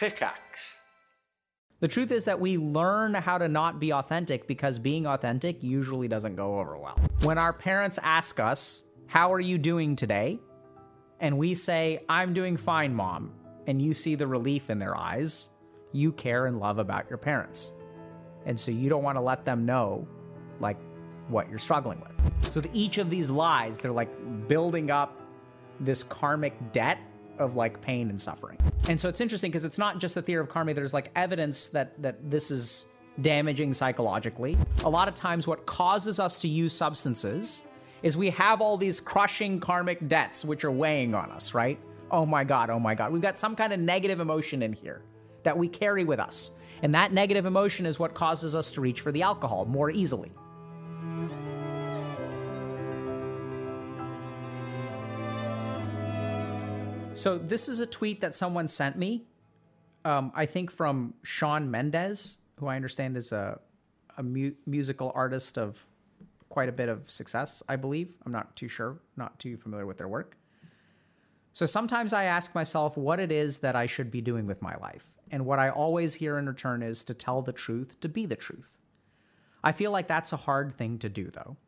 Pickaxe. The truth is that we learn how to not be authentic because being authentic usually doesn't go over well. When our parents ask us, How are you doing today? and we say, I'm doing fine, mom, and you see the relief in their eyes, you care and love about your parents. And so you don't want to let them know, like, what you're struggling with. So, with each of these lies, they're like building up this karmic debt of like pain and suffering. And so it's interesting because it's not just the theory of karma, there's like evidence that that this is damaging psychologically. A lot of times what causes us to use substances is we have all these crushing karmic debts which are weighing on us, right? Oh my god, oh my god. We've got some kind of negative emotion in here that we carry with us. And that negative emotion is what causes us to reach for the alcohol more easily. So this is a tweet that someone sent me. Um, I think from Shawn Mendes, who I understand is a a mu- musical artist of quite a bit of success. I believe. I'm not too sure. Not too familiar with their work. So sometimes I ask myself what it is that I should be doing with my life, and what I always hear in return is to tell the truth, to be the truth. I feel like that's a hard thing to do, though.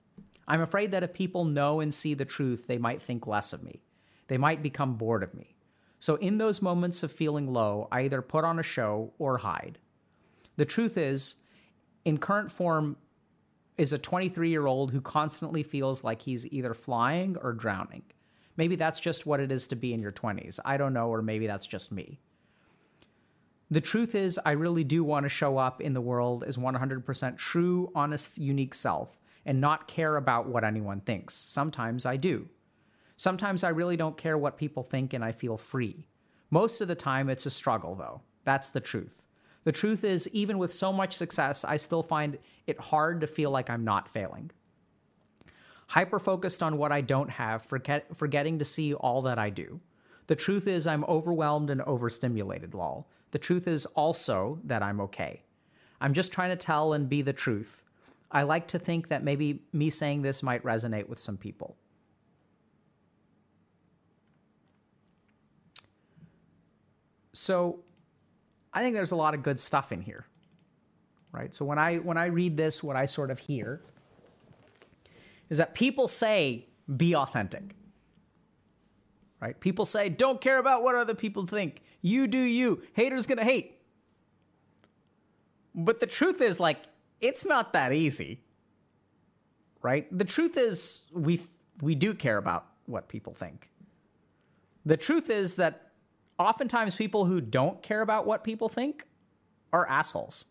I'm afraid that if people know and see the truth, they might think less of me they might become bored of me. So, in those moments of feeling low, I either put on a show or hide. The truth is, in current form, is a 23 year old who constantly feels like he's either flying or drowning. Maybe that's just what it is to be in your 20s. I don't know, or maybe that's just me. The truth is, I really do want to show up in the world as 100% true, honest, unique self and not care about what anyone thinks. Sometimes I do. Sometimes I really don't care what people think and I feel free. Most of the time, it's a struggle, though. That's the truth. The truth is, even with so much success, I still find it hard to feel like I'm not failing. Hyper focused on what I don't have, forget, forgetting to see all that I do. The truth is, I'm overwhelmed and overstimulated, lol. The truth is also that I'm okay. I'm just trying to tell and be the truth. I like to think that maybe me saying this might resonate with some people. So I think there's a lot of good stuff in here. Right? So when I when I read this what I sort of hear is that people say be authentic. Right? People say don't care about what other people think. You do you. Haters going to hate. But the truth is like it's not that easy. Right? The truth is we we do care about what people think. The truth is that oftentimes people who don't care about what people think are assholes.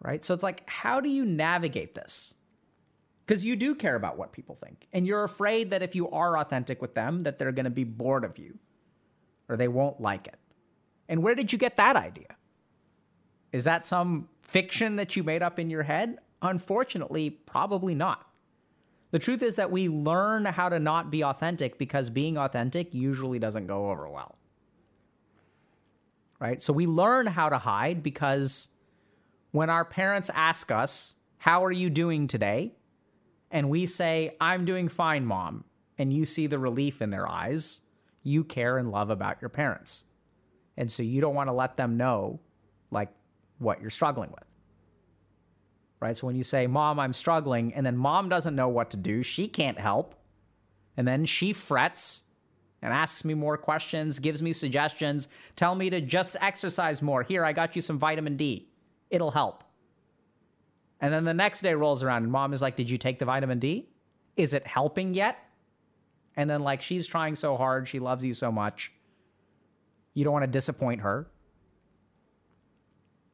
Right? So it's like, how do you navigate this? Because you do care about what people think. And you're afraid that if you are authentic with them, that they're going to be bored of you or they won't like it. And where did you get that idea? Is that some fiction that you made up in your head? Unfortunately, probably not. The truth is that we learn how to not be authentic because being authentic usually doesn't go over well. Right? So we learn how to hide because when our parents ask us, How are you doing today? and we say, I'm doing fine, mom, and you see the relief in their eyes, you care and love about your parents. And so you don't want to let them know like what you're struggling with right? So when you say, Mom, I'm struggling, and then mom doesn't know what to do, she can't help. And then she frets and asks me more questions, gives me suggestions, tell me to just exercise more. Here, I got you some vitamin D. It'll help. And then the next day rolls around and mom is like, Did you take the vitamin D? Is it helping yet? And then, like, she's trying so hard, she loves you so much. You don't want to disappoint her.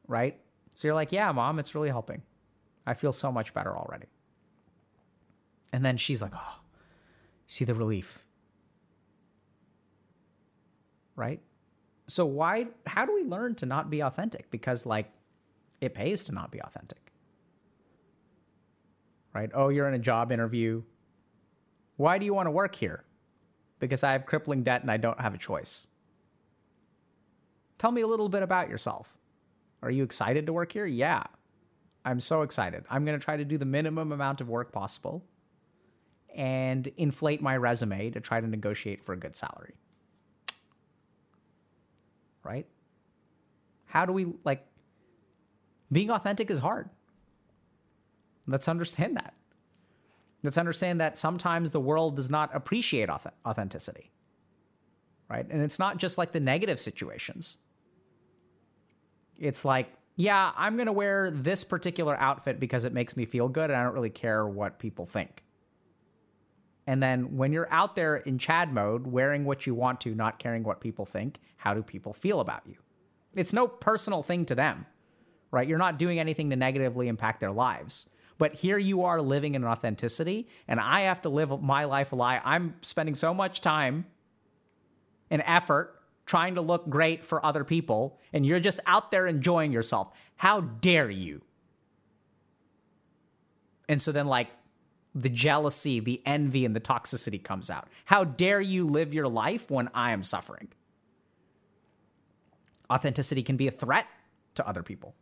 Right? So you're like, Yeah, mom, it's really helping. I feel so much better already. And then she's like, oh, see the relief. Right? So why how do we learn to not be authentic? Because like it pays to not be authentic. Right? Oh, you're in a job interview. Why do you want to work here? Because I have crippling debt and I don't have a choice. Tell me a little bit about yourself. Are you excited to work here? Yeah. I'm so excited. I'm going to try to do the minimum amount of work possible and inflate my resume to try to negotiate for a good salary. right? How do we like being authentic is hard. Let's understand that. Let's understand that sometimes the world does not appreciate authenticity, right? And it's not just like the negative situations. It's like, yeah, I'm going to wear this particular outfit because it makes me feel good and I don't really care what people think. And then when you're out there in Chad mode, wearing what you want to, not caring what people think, how do people feel about you? It's no personal thing to them, right? You're not doing anything to negatively impact their lives. But here you are living in authenticity, and I have to live my life a lie. I'm spending so much time and effort trying to look great for other people, and you're just out there enjoying yourself. How dare you? And so then, like, the jealousy, the envy, and the toxicity comes out. How dare you live your life when I am suffering? Authenticity can be a threat to other people,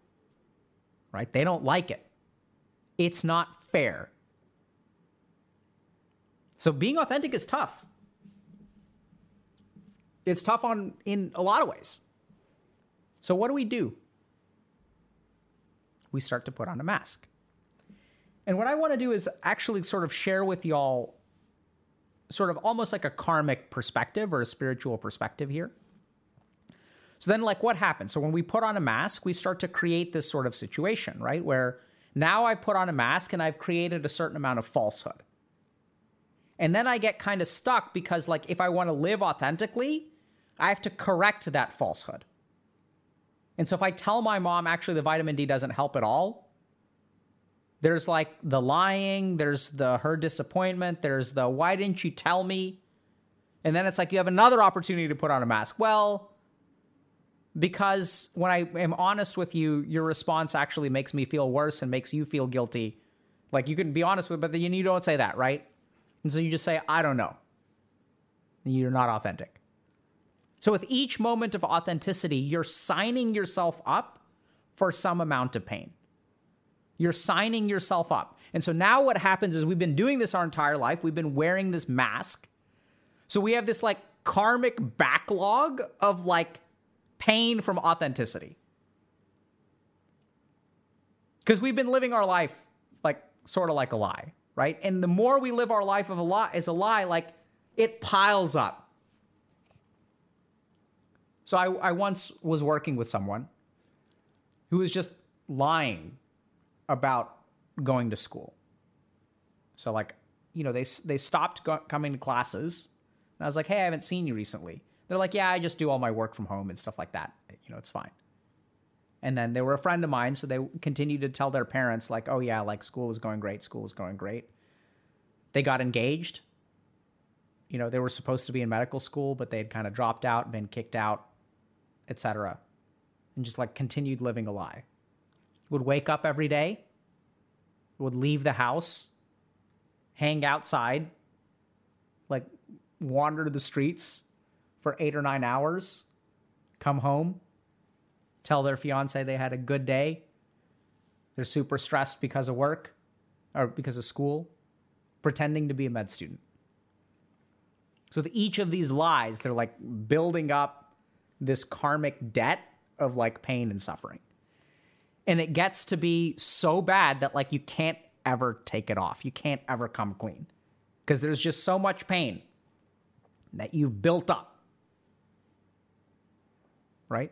right? They don't like it. It's not fair. So being authentic is tough. It's tough on in a lot of ways. So what do we do? We start to put on a mask. And what I want to do is actually sort of share with y'all sort of almost like a karmic perspective or a spiritual perspective here. So then like what happens? So when we put on a mask, we start to create this sort of situation, right? Where now I've put on a mask and I've created a certain amount of falsehood. And then I get kind of stuck because, like, if I want to live authentically, I have to correct that falsehood. And so if I tell my mom actually the vitamin D doesn't help at all, there's like the lying, there's the her disappointment, there's the why didn't you tell me? And then it's like you have another opportunity to put on a mask. Well, because when I am honest with you, your response actually makes me feel worse and makes you feel guilty. Like you can be honest with, but then you don't say that, right? And so you just say, I don't know. And you're not authentic. So with each moment of authenticity, you're signing yourself up for some amount of pain. You're signing yourself up. And so now what happens is we've been doing this our entire life. We've been wearing this mask. So we have this like karmic backlog of like pain from authenticity. Because we've been living our life like sort of like a lie, right? And the more we live our life of a lie as a lie, like it piles up. So I, I once was working with someone who was just lying about going to school. So like, you know, they they stopped go- coming to classes, and I was like, "Hey, I haven't seen you recently." They're like, yeah, I just do all my work from home and stuff like that. You know, it's fine. And then they were a friend of mine, so they continued to tell their parents, like, oh, yeah, like school is going great, school is going great. They got engaged. You know, they were supposed to be in medical school, but they had kind of dropped out, been kicked out, etc. And just like continued living a lie. Would wake up every day, would leave the house, hang outside, like wander the streets, for eight or nine hours, come home, tell their fiance they had a good day. They're super stressed because of work or because of school, pretending to be a med student. So, with each of these lies, they're like building up this karmic debt of like pain and suffering. And it gets to be so bad that like you can't ever take it off. You can't ever come clean because there's just so much pain that you've built up right?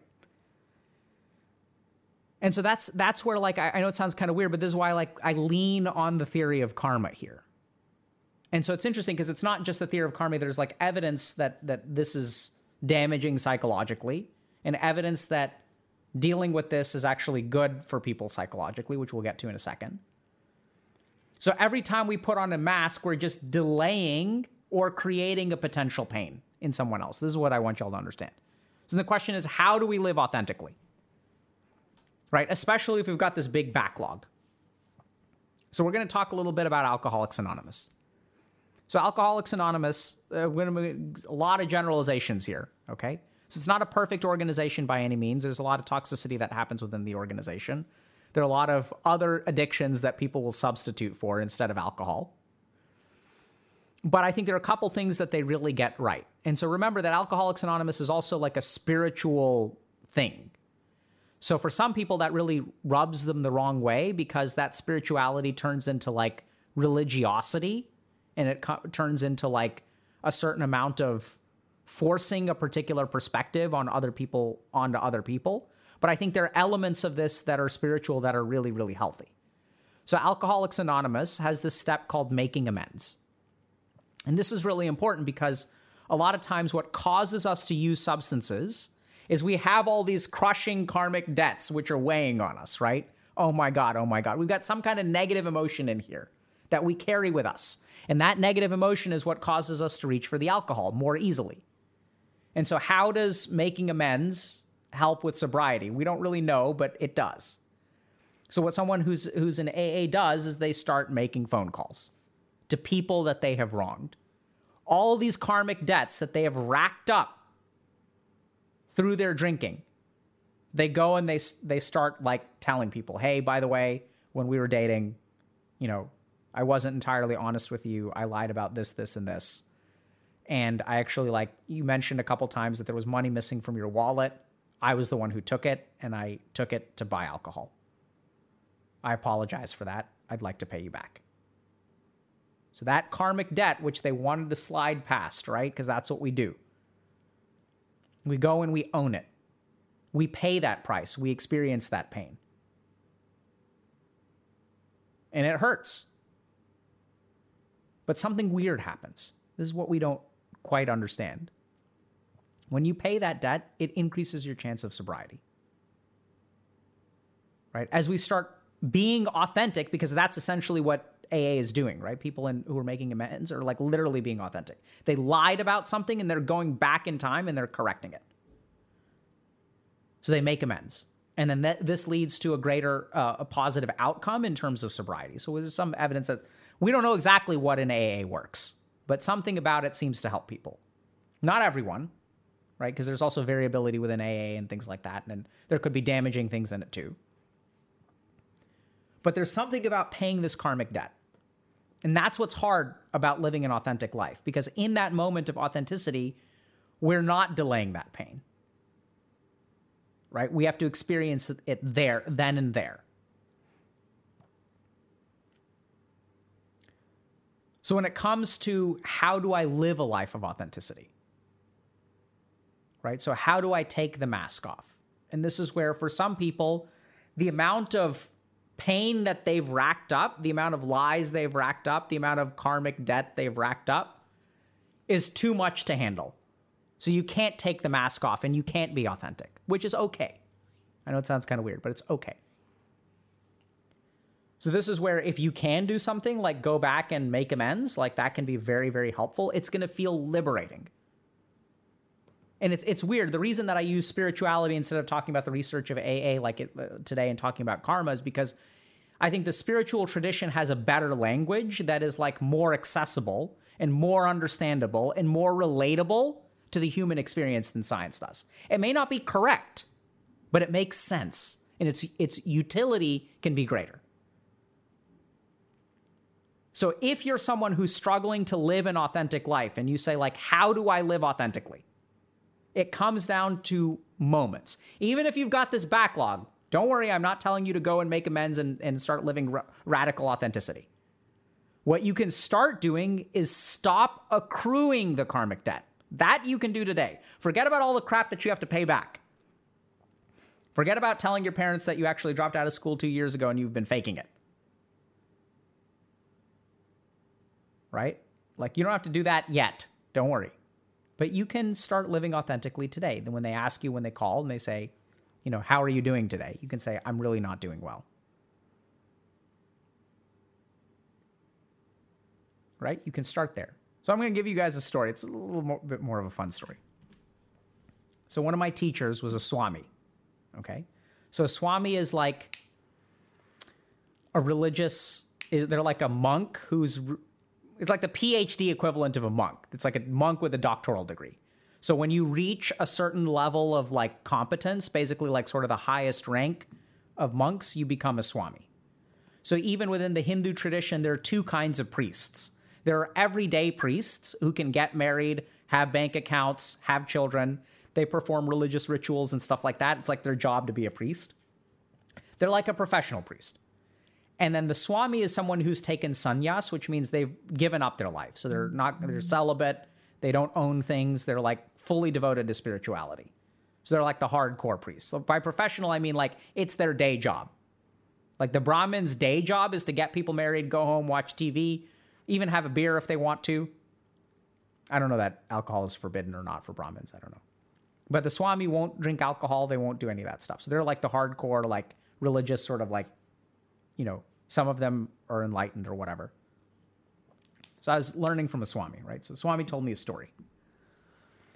And so that's that's where like I, I know it sounds kind of weird, but this is why like I lean on the theory of karma here. And so it's interesting because it's not just the theory of karma. There's like evidence that that this is damaging psychologically, and evidence that dealing with this is actually good for people psychologically, which we'll get to in a second. So every time we put on a mask, we're just delaying or creating a potential pain in someone else. This is what I want y'all to understand. So the question is, how do we live authentically? Right? Especially if we've got this big backlog. So we're going to talk a little bit about Alcoholics Anonymous. So Alcoholics Anonymous, uh, we're going to a lot of generalizations here. Okay, so it's not a perfect organization by any means. There's a lot of toxicity that happens within the organization. There are a lot of other addictions that people will substitute for instead of alcohol. but I think there are a couple things that they really get right. And so remember that Alcoholics Anonymous is also like a spiritual thing. So for some people, that really rubs them the wrong way because that spirituality turns into like religiosity and it co- turns into like a certain amount of forcing a particular perspective on other people onto other people. But I think there are elements of this that are spiritual that are really, really healthy. So Alcoholics Anonymous has this step called making amends. And this is really important because a lot of times what causes us to use substances is we have all these crushing karmic debts which are weighing on us, right? Oh my God, oh my God. We've got some kind of negative emotion in here that we carry with us. And that negative emotion is what causes us to reach for the alcohol more easily. And so, how does making amends help with sobriety? We don't really know, but it does. So, what someone who's, who's an AA does is they start making phone calls to people that they have wronged. All these karmic debts that they have racked up through their drinking. They go and they they start like telling people, "Hey, by the way, when we were dating, you know, I wasn't entirely honest with you. I lied about this, this and this." And I actually like you mentioned a couple times that there was money missing from your wallet. I was the one who took it and I took it to buy alcohol. I apologize for that. I'd like to pay you back. So that karmic debt, which they wanted to slide past, right? Because that's what we do. We go and we own it. We pay that price. We experience that pain. And it hurts. But something weird happens. This is what we don't quite understand. When you pay that debt, it increases your chance of sobriety. Right? As we start being authentic, because that's essentially what AA is doing, right? People in, who are making amends are like literally being authentic. They lied about something and they're going back in time and they're correcting it. So they make amends. And then that, this leads to a greater, uh, a positive outcome in terms of sobriety. So there's some evidence that we don't know exactly what in AA works, but something about it seems to help people. Not everyone, right? Because there's also variability within AA and things like that. And there could be damaging things in it too. But there's something about paying this karmic debt. And that's what's hard about living an authentic life because in that moment of authenticity, we're not delaying that pain. Right? We have to experience it there, then and there. So when it comes to how do I live a life of authenticity? Right? So how do I take the mask off? And this is where for some people the amount of pain that they've racked up, the amount of lies they've racked up, the amount of karmic debt they've racked up is too much to handle. So you can't take the mask off and you can't be authentic, which is okay. I know it sounds kind of weird, but it's okay. So this is where if you can do something like go back and make amends, like that can be very very helpful. It's going to feel liberating and it's it's weird. The reason that I use spirituality instead of talking about the research of AA like it, uh, today and talking about karma is because I think the spiritual tradition has a better language that is like more accessible and more understandable and more relatable to the human experience than science does. It may not be correct, but it makes sense and its its utility can be greater. So if you're someone who's struggling to live an authentic life and you say like how do I live authentically? It comes down to moments. Even if you've got this backlog, don't worry, I'm not telling you to go and make amends and, and start living ra- radical authenticity. What you can start doing is stop accruing the karmic debt. That you can do today. Forget about all the crap that you have to pay back. Forget about telling your parents that you actually dropped out of school two years ago and you've been faking it. Right? Like, you don't have to do that yet. Don't worry. But you can start living authentically today. Then when they ask you when they call and they say, you know, how are you doing today? You can say, I'm really not doing well. Right? You can start there. So I'm going to give you guys a story. It's a little more, bit more of a fun story. So one of my teachers was a Swami. Okay? So a Swami is like a religious they're like a monk who's it's like the PhD equivalent of a monk. It's like a monk with a doctoral degree. So when you reach a certain level of like competence, basically like sort of the highest rank of monks, you become a swami. So even within the Hindu tradition, there are two kinds of priests. There are everyday priests who can get married, have bank accounts, have children. They perform religious rituals and stuff like that. It's like their job to be a priest. They're like a professional priest. And then the Swami is someone who's taken sannyas, which means they've given up their life. So they're not, they're mm-hmm. celibate. They don't own things. They're like fully devoted to spirituality. So they're like the hardcore priests. So by professional, I mean like it's their day job. Like the Brahmin's day job is to get people married, go home, watch TV, even have a beer if they want to. I don't know that alcohol is forbidden or not for Brahmins. I don't know. But the Swami won't drink alcohol. They won't do any of that stuff. So they're like the hardcore, like religious sort of like, you know, some of them are enlightened or whatever. So I was learning from a Swami, right? So Swami told me a story.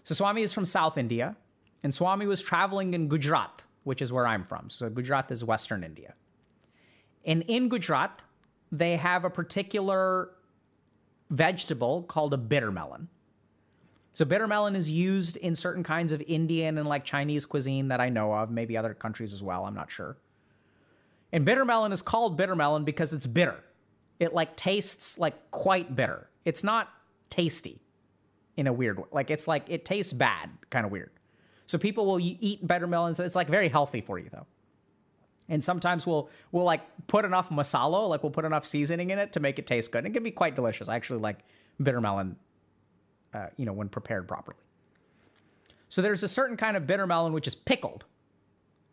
So Swami is from South India, and Swami was traveling in Gujarat, which is where I'm from. So Gujarat is Western India. And in Gujarat, they have a particular vegetable called a bitter melon. So bitter melon is used in certain kinds of Indian and like Chinese cuisine that I know of, maybe other countries as well, I'm not sure. And bitter melon is called bitter melon because it's bitter. It like tastes like quite bitter. It's not tasty in a weird way. Like it's like it tastes bad, kind of weird. So people will eat bitter melons. It's like very healthy for you though. And sometimes we'll we'll like put enough masala, like we'll put enough seasoning in it to make it taste good. And it can be quite delicious. I actually like bitter melon, uh, you know, when prepared properly. So there's a certain kind of bitter melon which is pickled.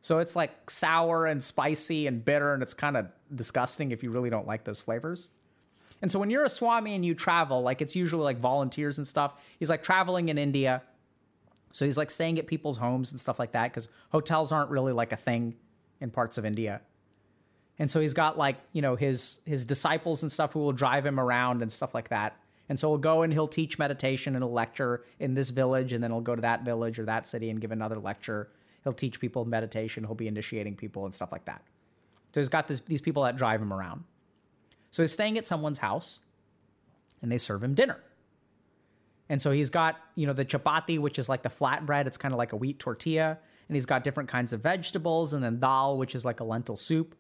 So it's like sour and spicy and bitter, and it's kind of disgusting if you really don't like those flavors. And so when you're a Swami and you travel, like it's usually like volunteers and stuff, he's like traveling in India. So he's like staying at people's homes and stuff like that because hotels aren't really like a thing in parts of India. And so he's got like, you know, his his disciples and stuff who will drive him around and stuff like that. And so he'll go and he'll teach meditation and a lecture in this village, and then he'll go to that village or that city and give another lecture. He'll teach people meditation. He'll be initiating people and stuff like that. So he's got this, these people that drive him around. So he's staying at someone's house, and they serve him dinner. And so he's got, you know, the chapati, which is like the flatbread. It's kind of like a wheat tortilla. And he's got different kinds of vegetables, and then dal, which is like a lentil soup.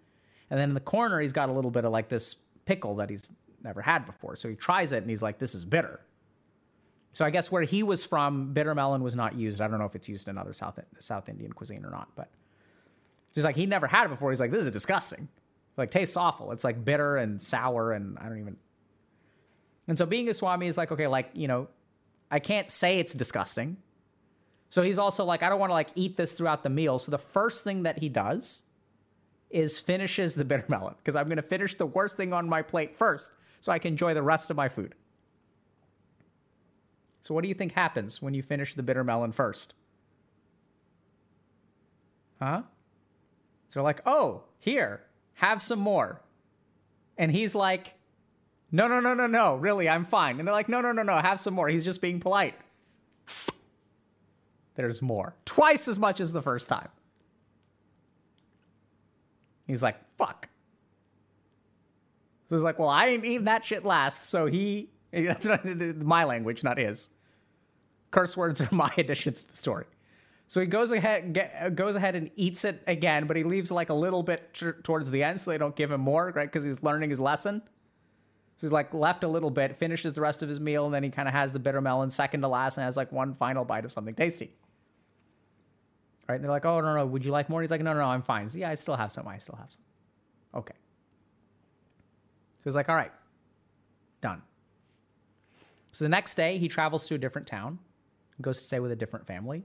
And then in the corner, he's got a little bit of like this pickle that he's never had before. So he tries it, and he's like, this is bitter. So I guess where he was from, bitter melon was not used. I don't know if it's used in other South South Indian cuisine or not, but he's like he never had it before. He's like, this is disgusting. Like tastes awful. It's like bitter and sour, and I don't even. And so being a Swami is like, okay, like you know, I can't say it's disgusting. So he's also like, I don't want to like eat this throughout the meal. So the first thing that he does is finishes the bitter melon because I'm going to finish the worst thing on my plate first so I can enjoy the rest of my food. So, what do you think happens when you finish the bitter melon first? Huh? So, we're like, oh, here, have some more. And he's like, no, no, no, no, no, really, I'm fine. And they're like, no, no, no, no, have some more. He's just being polite. There's more. Twice as much as the first time. He's like, fuck. So he's like, well, I ain't eating that shit last. So he That's not my language, not his. Curse words are my additions to the story. So he goes ahead, get, goes ahead and eats it again, but he leaves like a little bit t- towards the end, so they don't give him more, right? Because he's learning his lesson. So he's like left a little bit, finishes the rest of his meal, and then he kind of has the bitter melon second to last, and has like one final bite of something tasty. Right? And they're like, "Oh no, no, would you like more?" And he's like, "No, no, no, I'm fine." So yeah, I still have some. I still have some. Okay. So he's like, "All right, done." So the next day, he travels to a different town, goes to stay with a different family.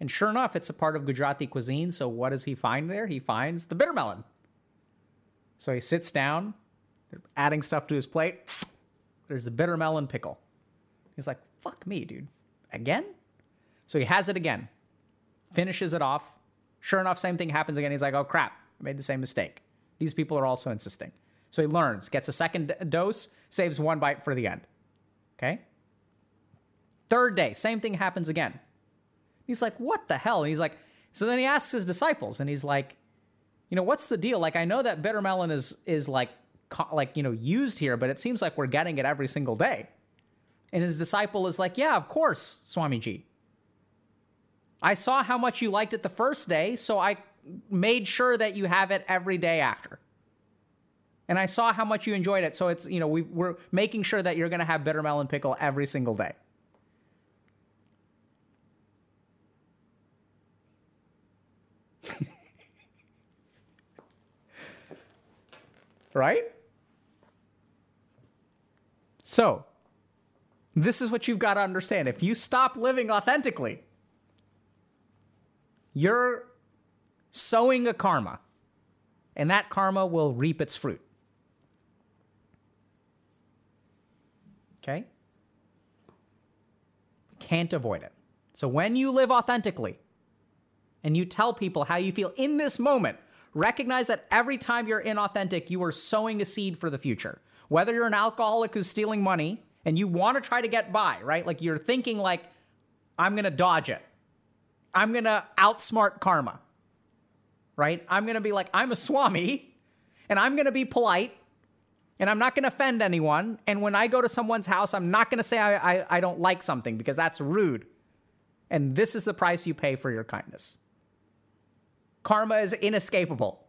And sure enough, it's a part of Gujarati cuisine. So what does he find there? He finds the bitter melon. So he sits down, adding stuff to his plate. There's the bitter melon pickle. He's like, fuck me, dude. Again? So he has it again, finishes it off. Sure enough, same thing happens again. He's like, oh crap, I made the same mistake. These people are also insisting. So he learns, gets a second dose, saves one bite for the end. Okay? Third day, same thing happens again. He's like, what the hell? And he's like, so then he asks his disciples, and he's like, you know, what's the deal? Like, I know that bitter melon is is like like you know used here, but it seems like we're getting it every single day. And his disciple is like, yeah, of course, Swamiji. I saw how much you liked it the first day, so I made sure that you have it every day after. And I saw how much you enjoyed it. So it's, you know, we, we're making sure that you're going to have bitter melon pickle every single day. right? So, this is what you've got to understand. If you stop living authentically, you're sowing a karma, and that karma will reap its fruit. Okay? Can't avoid it. So when you live authentically and you tell people how you feel in this moment, recognize that every time you're inauthentic, you are sowing a seed for the future. Whether you're an alcoholic who's stealing money and you want to try to get by, right? Like you're thinking like I'm going to dodge it. I'm going to outsmart karma. Right? I'm going to be like I'm a swami and I'm going to be polite and I'm not going to offend anyone. And when I go to someone's house, I'm not going to say I, I, I, don't like something because that's rude. And this is the price you pay for your kindness. Karma is inescapable.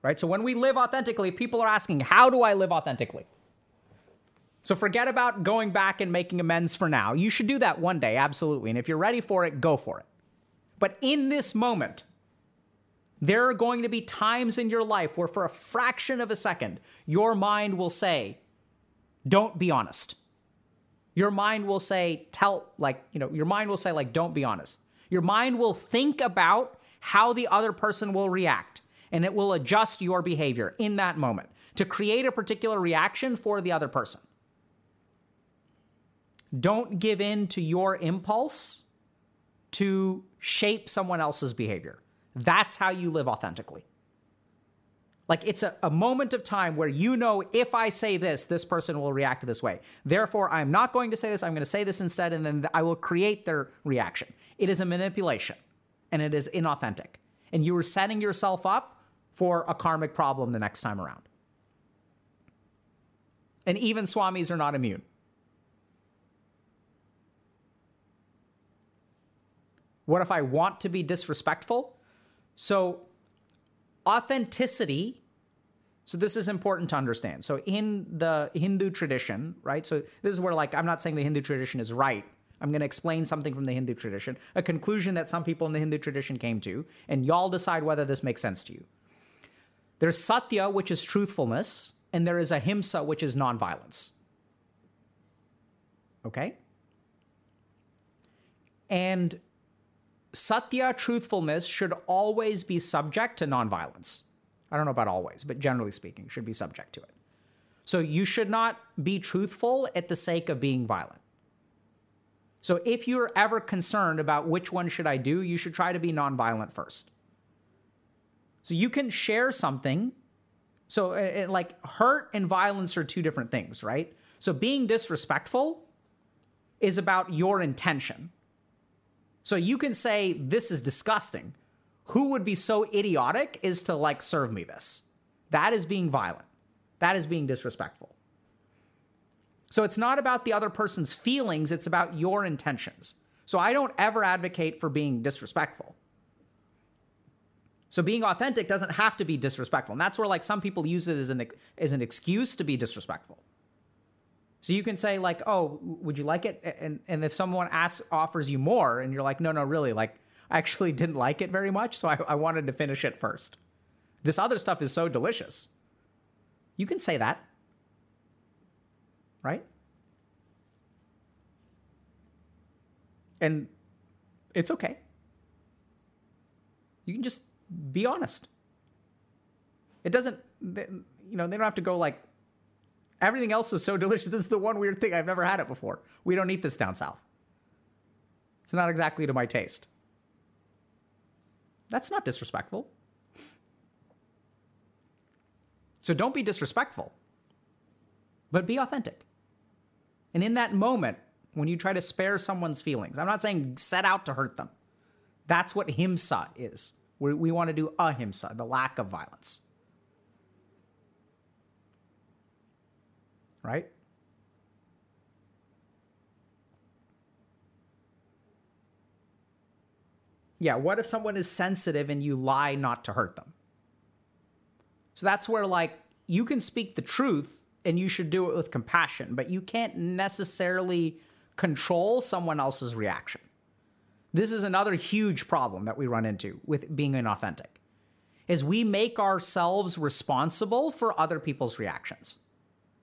Right? So when we live authentically, people are asking, How do I live authentically? So forget about going back and making amends for now. You should do that one day, absolutely. And if you're ready for it, go for it. But in this moment, there are going to be times in your life where, for a fraction of a second, your mind will say, Don't be honest. Your mind will say, Tell, like, you know, your mind will say, like, Don't be honest. Your mind will think about how the other person will react, and it will adjust your behavior in that moment to create a particular reaction for the other person. Don't give in to your impulse to shape someone else's behavior. That's how you live authentically. Like it's a, a moment of time where you know if I say this, this person will react this way. Therefore, I'm not going to say this, I'm going to say this instead, and then I will create their reaction. It is a manipulation and it is inauthentic. And you are setting yourself up for a karmic problem the next time around. And even swamis are not immune. What if I want to be disrespectful? So, authenticity. So, this is important to understand. So, in the Hindu tradition, right? So, this is where, like, I'm not saying the Hindu tradition is right. I'm going to explain something from the Hindu tradition, a conclusion that some people in the Hindu tradition came to, and y'all decide whether this makes sense to you. There's satya, which is truthfulness, and there is ahimsa, which is nonviolence. Okay? And Satya, truthfulness, should always be subject to nonviolence. I don't know about always, but generally speaking, should be subject to it. So you should not be truthful at the sake of being violent. So if you're ever concerned about which one should I do, you should try to be nonviolent first. So you can share something. So it, like hurt and violence are two different things, right? So being disrespectful is about your intention. So you can say, this is disgusting. Who would be so idiotic is to like serve me this? That is being violent. That is being disrespectful. So it's not about the other person's feelings, it's about your intentions. So I don't ever advocate for being disrespectful. So being authentic doesn't have to be disrespectful. And that's where like some people use it as an as an excuse to be disrespectful. So you can say like, "Oh, would you like it?" And and if someone asks offers you more, and you're like, "No, no, really, like I actually didn't like it very much, so I, I wanted to finish it first. This other stuff is so delicious." You can say that, right? And it's okay. You can just be honest. It doesn't, you know, they don't have to go like, Everything else is so delicious. This is the one weird thing. I've never had it before. We don't eat this down south. It's not exactly to my taste. That's not disrespectful. So don't be disrespectful, but be authentic. And in that moment, when you try to spare someone's feelings, I'm not saying set out to hurt them. That's what himsa is. We, we want to do ahimsa, the lack of violence. right? Yeah, what if someone is sensitive and you lie not to hurt them? So that's where like you can speak the truth and you should do it with compassion, but you can't necessarily control someone else's reaction. This is another huge problem that we run into with being inauthentic. Is we make ourselves responsible for other people's reactions.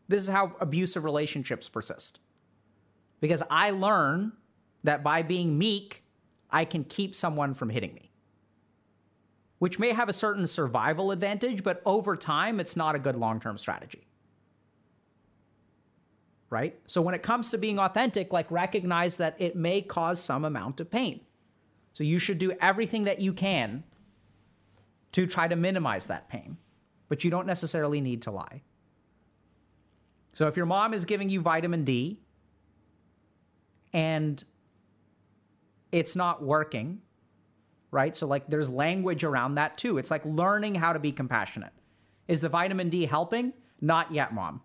This is how abusive relationships persist. Because I learn that by being meek, I can keep someone from hitting me which may have a certain survival advantage, but over time, it's not a good long term strategy. Right? So when it comes to being authentic, like recognize that it may cause some amount of pain. So you should do everything that you can to try to minimize that pain, but you don't necessarily need to lie. So if your mom is giving you vitamin D and it's not working, right? So, like, there's language around that too. It's like learning how to be compassionate. Is the vitamin D helping? Not yet, mom.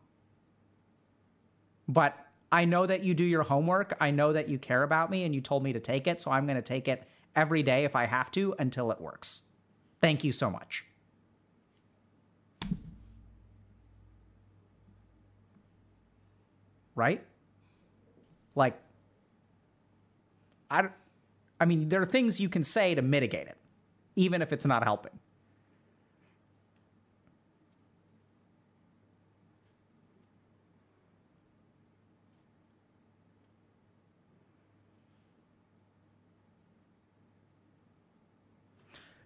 But I know that you do your homework. I know that you care about me and you told me to take it. So I'm going to take it every day if I have to until it works. Thank you so much. Right? Like, I, I mean, there are things you can say to mitigate it, even if it's not helping.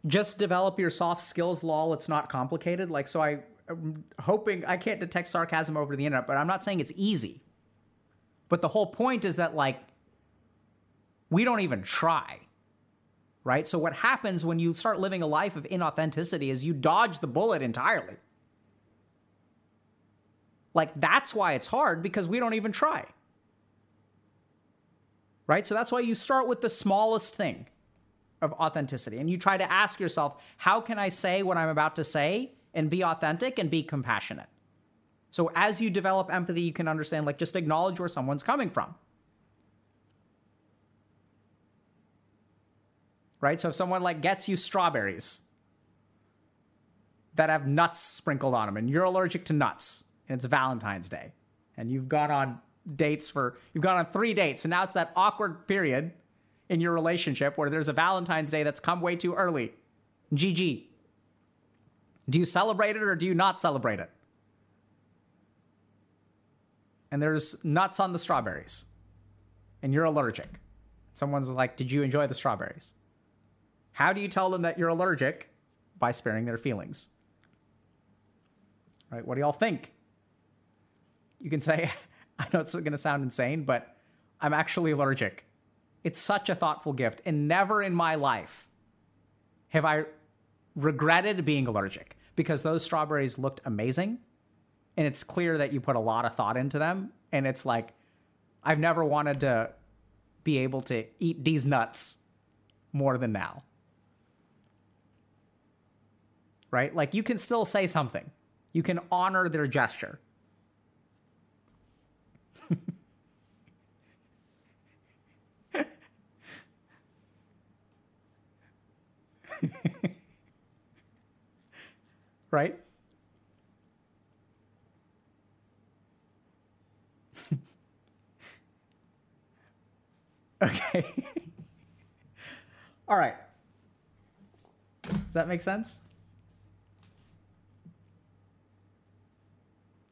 Just develop your soft skills, lol. It's not complicated. Like, so I, I'm hoping I can't detect sarcasm over the internet, but I'm not saying it's easy. But the whole point is that, like, we don't even try. Right? So, what happens when you start living a life of inauthenticity is you dodge the bullet entirely. Like, that's why it's hard because we don't even try. Right? So, that's why you start with the smallest thing of authenticity and you try to ask yourself, how can I say what I'm about to say and be authentic and be compassionate? So, as you develop empathy, you can understand, like, just acknowledge where someone's coming from. right? So if someone like gets you strawberries that have nuts sprinkled on them and you're allergic to nuts and it's Valentine's Day and you've gone on dates for you've gone on 3 dates and now it's that awkward period in your relationship where there's a Valentine's Day that's come way too early. GG. Do you celebrate it or do you not celebrate it? And there's nuts on the strawberries and you're allergic. Someone's like, Did you enjoy the strawberries? How do you tell them that you're allergic? By sparing their feelings. Right? What do y'all think? You can say, I know it's going to sound insane, but I'm actually allergic. It's such a thoughtful gift. And never in my life have I regretted being allergic because those strawberries looked amazing. And it's clear that you put a lot of thought into them. And it's like, I've never wanted to be able to eat these nuts more than now right? Like you can still say something. You can honor their gesture. Right? okay. All right. Does that make sense?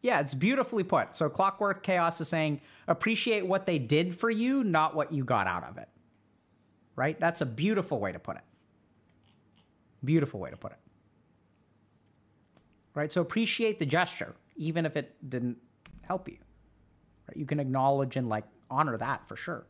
Yeah, it's beautifully put. So Clockwork Chaos is saying appreciate what they did for you, not what you got out of it. Right? That's a beautiful way to put it. Beautiful way to put it. Right? So appreciate the gesture, even if it didn't help you. Right? You can acknowledge and like honor that for sure.